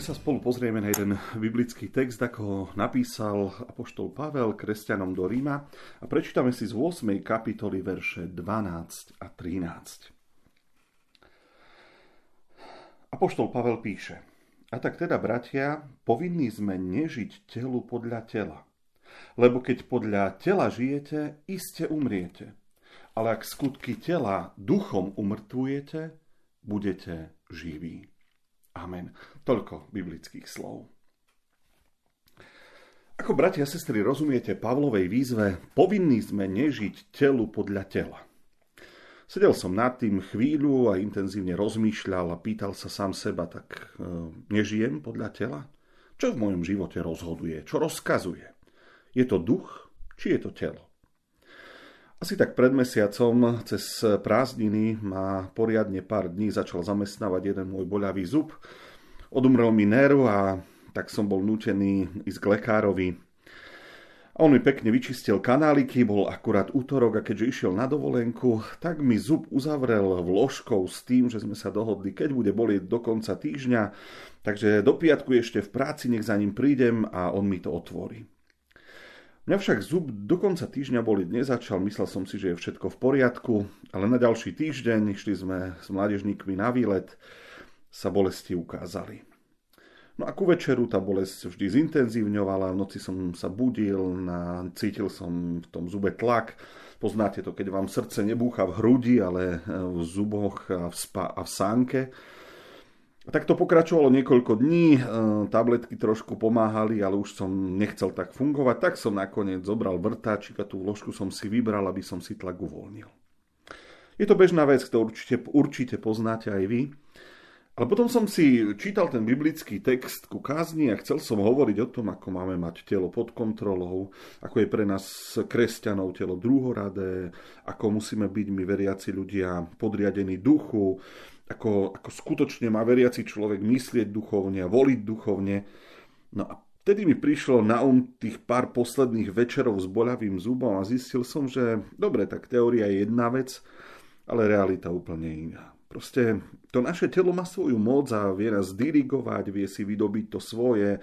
Sa spolu pozrieme na jeden biblický text, ako ho napísal apoštol Pavel kresťanom do Ríma a prečítame si z 8. kapitoly verše 12 a 13. Apoštol Pavel píše A tak teda, bratia, povinní sme nežiť telu podľa tela. Lebo keď podľa tela žijete, iste umriete. Ale ak skutky tela duchom umrtvujete, budete živí. Amen. Toľko biblických slov. Ako bratia a sestry rozumiete Pavlovej výzve, povinní sme nežiť telu podľa tela. Sedel som nad tým chvíľu a intenzívne rozmýšľal a pýtal sa sám seba, tak e, nežijem podľa tela? Čo v mojom živote rozhoduje? Čo rozkazuje? Je to duch, či je to telo? Asi tak pred mesiacom cez prázdniny ma poriadne pár dní začal zamestnávať jeden môj boľavý zub. Odumrel mi nerv a tak som bol nútený ísť k lekárovi. A on mi pekne vyčistil kanáliky, bol akurát útorok a keďže išiel na dovolenku, tak mi zub uzavrel vložkou s tým, že sme sa dohodli, keď bude bolieť do konca týždňa, takže do piatku ešte v práci nech za ním prídem a on mi to otvorí. Mňa však zub do konca týždňa boliť nezačal, myslel som si, že je všetko v poriadku, ale na ďalší týždeň išli sme s mládežníkmi na výlet, sa bolesti ukázali. No a ku večeru tá bolesť vždy zintenzívňovala, v noci som sa budil, na, cítil som v tom zube tlak. Poznáte to, keď vám srdce nebúcha v hrudi, ale v zuboch a v, spa, a v sánke. Tak to pokračovalo niekoľko dní, e, tabletky trošku pomáhali, ale už som nechcel tak fungovať, tak som nakoniec zobral vrtáčik a tú vložku som si vybral, aby som si tlak uvoľnil. Je to bežná vec, ktorú určite, určite poznáte aj vy. Ale potom som si čítal ten biblický text ku kázni a chcel som hovoriť o tom, ako máme mať telo pod kontrolou, ako je pre nás kresťanov telo druhoradé, ako musíme byť my veriaci ľudia podriadení duchu, ako, ako skutočne má veriaci človek myslieť duchovne voliť duchovne. No a vtedy mi prišlo na um tých pár posledných večerov s boľavým zubom a zistil som, že dobre, tak teória je jedna vec, ale realita úplne iná. Proste to naše telo má svoju moc a vie nás dirigovať, vie si vydobiť to svoje.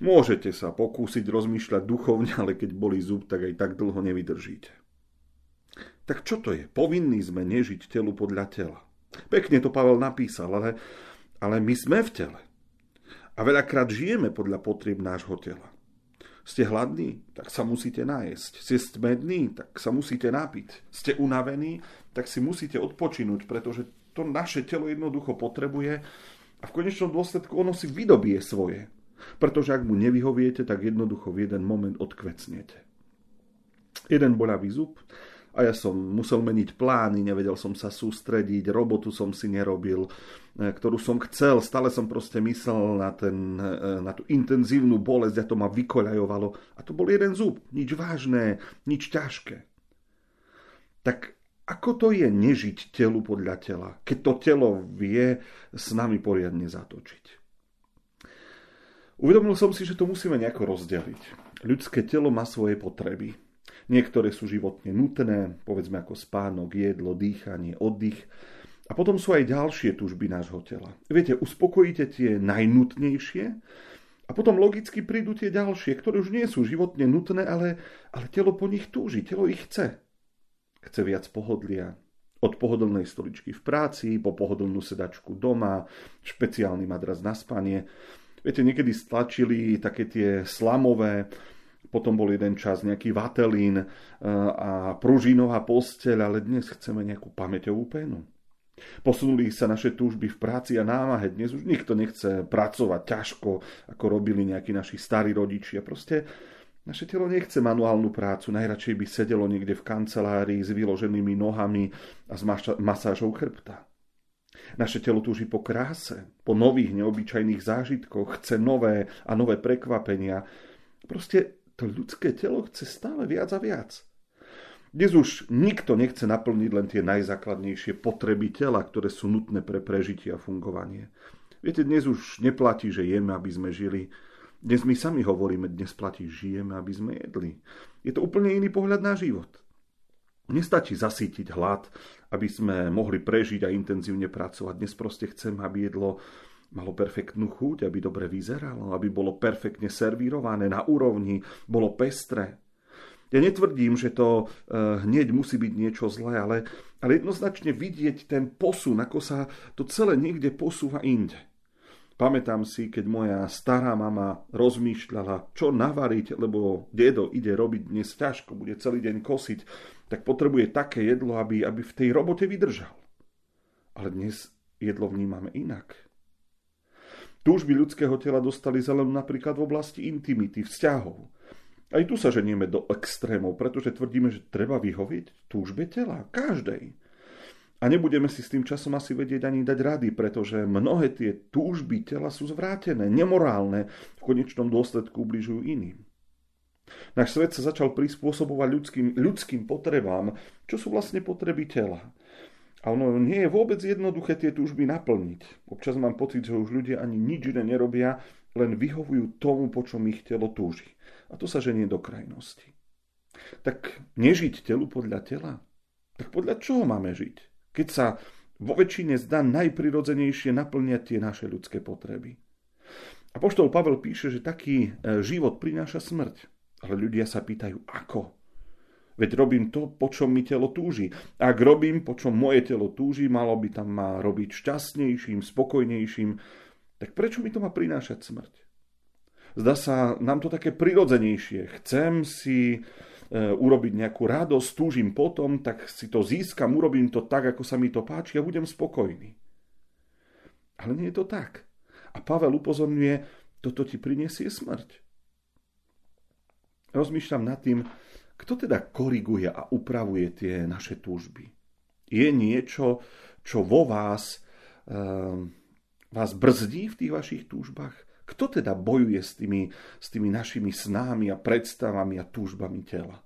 Môžete sa pokúsiť rozmýšľať duchovne, ale keď boli zub, tak aj tak dlho nevydržíte. Tak čo to je? Povinní sme nežiť telu podľa tela. Pekne to Pavel napísal, ale, ale my sme v tele. A veľakrát žijeme podľa potrieb nášho tela. Ste hladní, tak sa musíte nájsť. Ste smední, tak sa musíte napiť. Ste unavení, tak si musíte odpočinúť, pretože to naše telo jednoducho potrebuje a v konečnom dôsledku ono si vydobie svoje. Pretože ak mu nevyhoviete, tak jednoducho v jeden moment odkvecnete. Jeden boľavý zub, a ja som musel meniť plány, nevedel som sa sústrediť, robotu som si nerobil, e, ktorú som chcel, stále som proste myslel na, ten, e, na tú intenzívnu bolesť a to ma vykoľajovalo. A to bol jeden zub, nič vážne, nič ťažké. Tak ako to je nežiť telu podľa tela, keď to telo vie s nami poriadne zatočiť? Uvedomil som si, že to musíme nejako rozdeliť. Ľudské telo má svoje potreby Niektoré sú životne nutné, povedzme ako spánok, jedlo, dýchanie, oddych. A potom sú aj ďalšie túžby nášho tela. Viete, uspokojíte tie najnutnejšie a potom logicky prídu tie ďalšie, ktoré už nie sú životne nutné, ale, ale telo po nich túži, telo ich chce. Chce viac pohodlia, od pohodlnej stoličky v práci, po pohodlnú sedačku doma, špeciálny madras na spanie. Viete, niekedy stlačili také tie slamové potom bol jeden čas nejaký vatelín e, a pružinová posteľ, ale dnes chceme nejakú pamäťovú pénu. Posunuli sa naše túžby v práci a námahe. Dnes už nikto nechce pracovať ťažko, ako robili nejakí naši starí rodičia. Proste naše telo nechce manuálnu prácu, najradšej by sedelo niekde v kancelárii s vyloženými nohami a s masážou chrbta. Naše telo túži po kráse, po nových neobyčajných zážitkoch, chce nové a nové prekvapenia. Proste to ľudské telo chce stále viac a viac. Dnes už nikto nechce naplniť len tie najzákladnejšie potreby tela, ktoré sú nutné pre prežitie a fungovanie. Viete, dnes už neplatí, že jeme, aby sme žili. Dnes my sami hovoríme, dnes platí, žijeme, aby sme jedli. Je to úplne iný pohľad na život. Nestačí zasítiť hlad, aby sme mohli prežiť a intenzívne pracovať. Dnes proste chcem, aby jedlo malo perfektnú chuť, aby dobre vyzeralo, aby bolo perfektne servírované na úrovni, bolo pestré. Ja netvrdím, že to uh, hneď musí byť niečo zlé, ale, ale jednoznačne vidieť ten posun, ako sa to celé niekde posúva inde. Pamätám si, keď moja stará mama rozmýšľala, čo navariť, lebo dedo ide robiť dnes ťažko, bude celý deň kosiť, tak potrebuje také jedlo, aby, aby v tej robote vydržal. Ale dnes jedlo vnímame inak. Túžby ľudského tela dostali zelenú napríklad v oblasti intimity, vzťahov. Aj tu sa ženieme do extrémov, pretože tvrdíme, že treba vyhoviť túžbe tela, každej. A nebudeme si s tým časom asi vedieť ani dať rady, pretože mnohé tie túžby tela sú zvrátené, nemorálne, v konečnom dôsledku ubližujú iným. Náš svet sa začal prispôsobovať ľudským, ľudským potrebám, čo sú vlastne potreby tela. A ono nie je vôbec jednoduché tie túžby naplniť. Občas mám pocit, že už ľudia ani nič iné nerobia, len vyhovujú tomu, po čom ich telo túži. A to sa ženie do krajnosti. Tak nežiť telu podľa tela? Tak podľa čoho máme žiť? Keď sa vo väčšine zdá najprirodzenejšie naplňať tie naše ľudské potreby. A poštol Pavel píše, že taký e, život prináša smrť. Ale ľudia sa pýtajú, ako? Veď robím to, po čom mi telo túži. Ak robím, po čom moje telo túži, malo by tam ma robiť šťastnejším, spokojnejším, tak prečo mi to má prinášať smrť? Zdá sa nám to také prirodzenejšie. Chcem si e, urobiť nejakú radosť, túžim potom, tak si to získam, urobím to tak, ako sa mi to páči a budem spokojný. Ale nie je to tak. A Pavel upozorňuje, toto ti prinesie smrť. Rozmýšľam nad tým, kto teda koriguje a upravuje tie naše túžby. Je niečo, čo vo vás, um, vás brzdí v tých vašich túžbách? Kto teda bojuje s tými, s tými našimi snámi a predstavami a túžbami tela?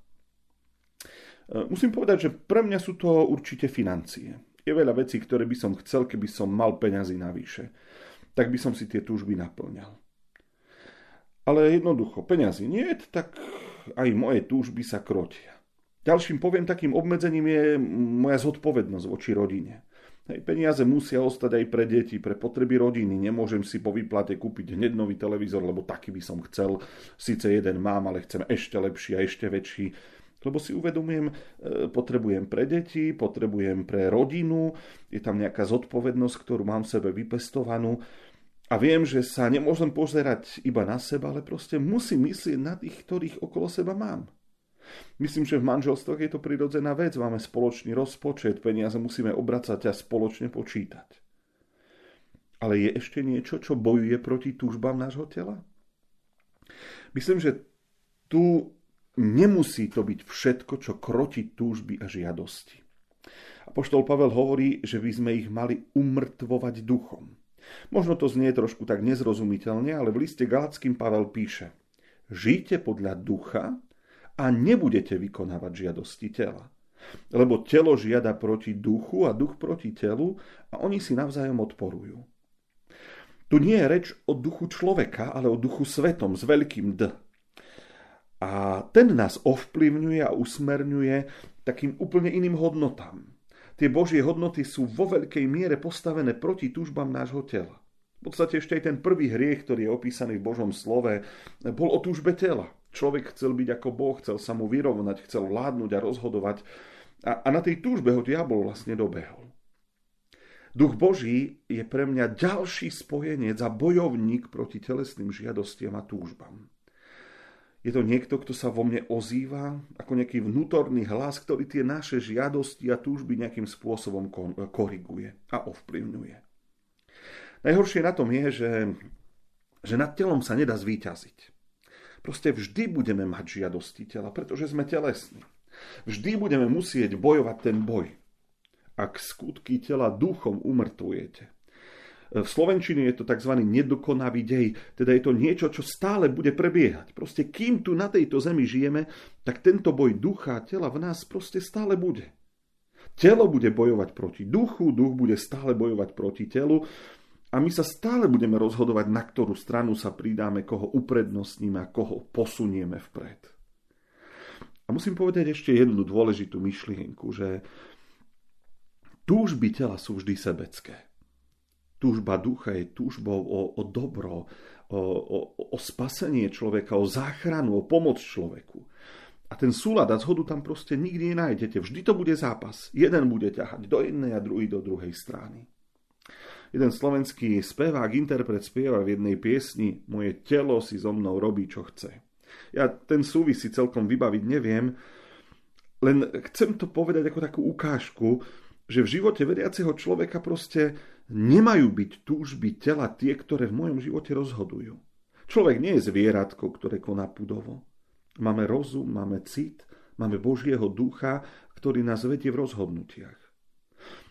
E, musím povedať, že pre mňa sú to určite financie. Je veľa vecí, ktoré by som chcel, keby som mal peňazí navyše. Tak by som si tie túžby naplňal. Ale jednoducho, peňazí nie, tak aj moje túžby sa krotia. Ďalším poviem takým obmedzením je moja zodpovednosť voči rodine. Hej, peniaze musia ostať aj pre deti, pre potreby rodiny. Nemôžem si po výplate kúpiť hneď nový televízor, lebo taký by som chcel. Sice jeden mám, ale chcem ešte lepší a ešte väčší. Lebo si uvedomujem, e, potrebujem pre deti, potrebujem pre rodinu, je tam nejaká zodpovednosť, ktorú mám v sebe vypestovanú. A viem, že sa nemôžem pozerať iba na seba, ale proste musím myslieť na tých, ktorých okolo seba mám. Myslím, že v manželstvoch je to prirodzená vec. Máme spoločný rozpočet, peniaze musíme obracať a spoločne počítať. Ale je ešte niečo, čo bojuje proti túžbám nášho tela? Myslím, že tu nemusí to byť všetko, čo kroti túžby a žiadosti. A poštol Pavel hovorí, že by sme ich mali umrtvovať duchom. Možno to znie trošku tak nezrozumiteľne, ale v liste Galackým Pavel píše Žijte podľa ducha a nebudete vykonávať žiadosti tela. Lebo telo žiada proti duchu a duch proti telu a oni si navzájom odporujú. Tu nie je reč o duchu človeka, ale o duchu svetom s veľkým D. A ten nás ovplyvňuje a usmerňuje takým úplne iným hodnotám. Tie Božie hodnoty sú vo veľkej miere postavené proti túžbám nášho tela. V podstate ešte aj ten prvý hriech, ktorý je opísaný v Božom slove, bol o túžbe tela. Človek chcel byť ako Boh, chcel sa mu vyrovnať, chcel vládnuť a rozhodovať. A, a na tej túžbe ho diabol vlastne dobehol. Duch Boží je pre mňa ďalší spojenec a bojovník proti telesným žiadostiam a túžbám. Je to niekto, kto sa vo mne ozýva ako nejaký vnútorný hlas, ktorý tie naše žiadosti a túžby nejakým spôsobom koriguje a ovplyvňuje. Najhoršie na tom je, že, že nad telom sa nedá zvíťaziť. Proste vždy budeme mať žiadosti tela, pretože sme telesní. Vždy budeme musieť bojovať ten boj. ak skutky tela duchom umrtvujete. V Slovenčine je to tzv. nedokonavý dej, teda je to niečo, čo stále bude prebiehať. Proste kým tu na tejto zemi žijeme, tak tento boj ducha a tela v nás proste stále bude. Telo bude bojovať proti duchu, duch bude stále bojovať proti telu a my sa stále budeme rozhodovať, na ktorú stranu sa pridáme, koho uprednostníme a koho posunieme vpred. A musím povedať ešte jednu dôležitú myšlienku, že túžby tela sú vždy sebecké. Túžba ducha je túžbou o, o dobro, o, o, o spasenie človeka, o záchranu, o pomoc človeku. A ten súlad a zhodu tam proste nikdy nenájdete. Vždy to bude zápas. Jeden bude ťahať do jednej a druhý do druhej strany. Jeden slovenský spevák, interpret spieva v jednej piesni Moje telo si so mnou robí, čo chce. Ja ten súvis si celkom vybaviť neviem, len chcem to povedať ako takú ukážku, že v živote veriaceho človeka proste nemajú byť túžby tela tie, ktoré v mojom živote rozhodujú. Človek nie je zvieratko, ktoré koná pudovo. Máme rozum, máme cit, máme Božieho ducha, ktorý nás vedie v rozhodnutiach.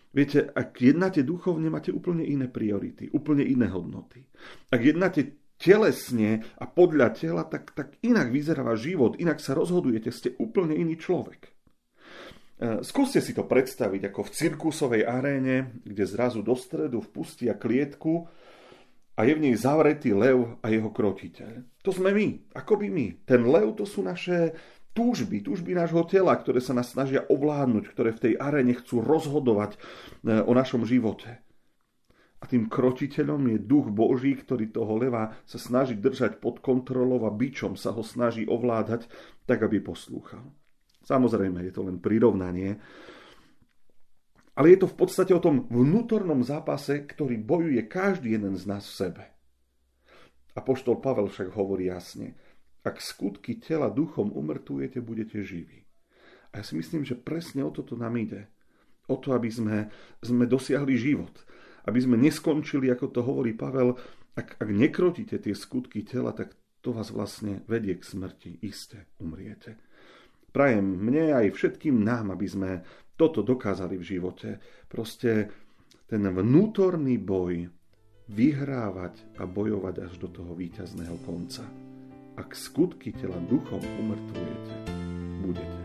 Viete, ak jednáte duchovne, máte úplne iné priority, úplne iné hodnoty. Ak jednáte telesne a podľa tela, tak, tak inak vyzerá život, inak sa rozhodujete, ste úplne iný človek. E, skúste si to predstaviť ako v cirkusovej aréne, kde zrazu do stredu vpustia klietku a je v nej zavretý lev a jeho krotiteľ. To sme my, ako by my. Ten lev to sú naše túžby, túžby nášho tela, ktoré sa nás snažia ovládnuť, ktoré v tej aréne chcú rozhodovať e, o našom živote. A tým krotiteľom je duch Boží, ktorý toho leva sa snaží držať pod kontrolou a bičom sa ho snaží ovládať, tak aby poslúchal. Samozrejme, je to len prirovnanie. Ale je to v podstate o tom vnútornom zápase, ktorý bojuje každý jeden z nás v sebe. A poštol Pavel však hovorí jasne, ak skutky tela duchom umrtujete, budete živí. A ja si myslím, že presne o toto nám ide. O to, aby sme, sme dosiahli život. Aby sme neskončili, ako to hovorí Pavel, ak, ak nekrotíte tie skutky tela, tak to vás vlastne vedie k smrti. Iste umriete. Prajem mne aj všetkým nám, aby sme toto dokázali v živote. Proste ten vnútorný boj vyhrávať a bojovať až do toho víťazného konca. Ak skutky tela duchom umrtvujete, budete.